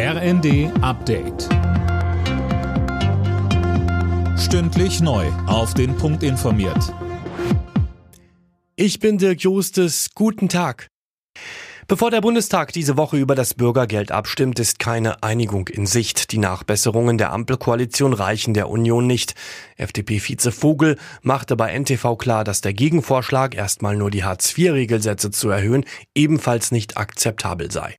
RND Update. Stündlich neu. Auf den Punkt informiert. Ich bin Dirk Jostes. Guten Tag. Bevor der Bundestag diese Woche über das Bürgergeld abstimmt, ist keine Einigung in Sicht. Die Nachbesserungen der Ampelkoalition reichen der Union nicht. FDP-Vize Vogel machte bei NTV klar, dass der Gegenvorschlag, erstmal nur die Hartz-IV-Regelsätze zu erhöhen, ebenfalls nicht akzeptabel sei.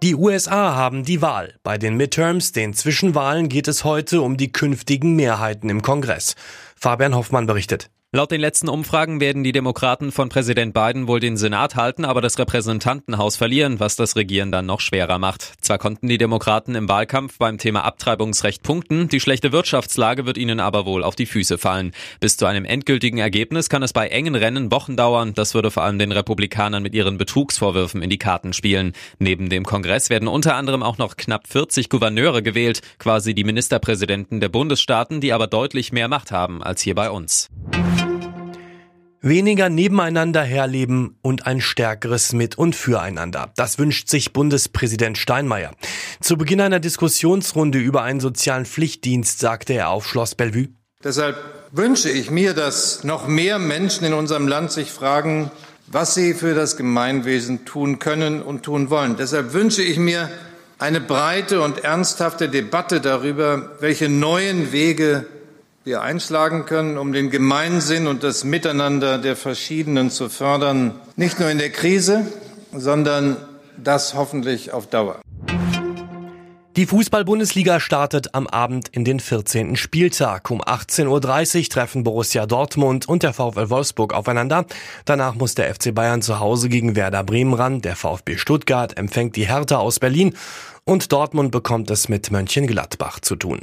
Die USA haben die Wahl. Bei den Midterms, den Zwischenwahlen, geht es heute um die künftigen Mehrheiten im Kongress. Fabian Hoffmann berichtet. Laut den letzten Umfragen werden die Demokraten von Präsident Biden wohl den Senat halten, aber das Repräsentantenhaus verlieren, was das Regieren dann noch schwerer macht. Zwar konnten die Demokraten im Wahlkampf beim Thema Abtreibungsrecht punkten, die schlechte Wirtschaftslage wird ihnen aber wohl auf die Füße fallen. Bis zu einem endgültigen Ergebnis kann es bei engen Rennen Wochen dauern. Das würde vor allem den Republikanern mit ihren Betrugsvorwürfen in die Karten spielen. Neben dem Kongress werden unter anderem auch noch knapp 40 Gouverneure gewählt, quasi die Ministerpräsidenten der Bundesstaaten, die aber deutlich mehr Macht haben als hier bei uns. Weniger nebeneinander herleben und ein stärkeres Mit- und Füreinander. Das wünscht sich Bundespräsident Steinmeier. Zu Beginn einer Diskussionsrunde über einen sozialen Pflichtdienst sagte er auf Schloss Bellevue. Deshalb wünsche ich mir, dass noch mehr Menschen in unserem Land sich fragen, was sie für das Gemeinwesen tun können und tun wollen. Deshalb wünsche ich mir eine breite und ernsthafte Debatte darüber, welche neuen Wege wir einschlagen können, um den Gemeinsinn und das Miteinander der Verschiedenen zu fördern, nicht nur in der Krise, sondern das hoffentlich auf Dauer. Die Fußball-Bundesliga startet am Abend in den 14. Spieltag. Um 18.30 Uhr treffen Borussia Dortmund und der VfL Wolfsburg aufeinander. Danach muss der FC Bayern zu Hause gegen Werder Bremen ran. Der VfB Stuttgart empfängt die Hertha aus Berlin und Dortmund bekommt es mit Mönchengladbach zu tun.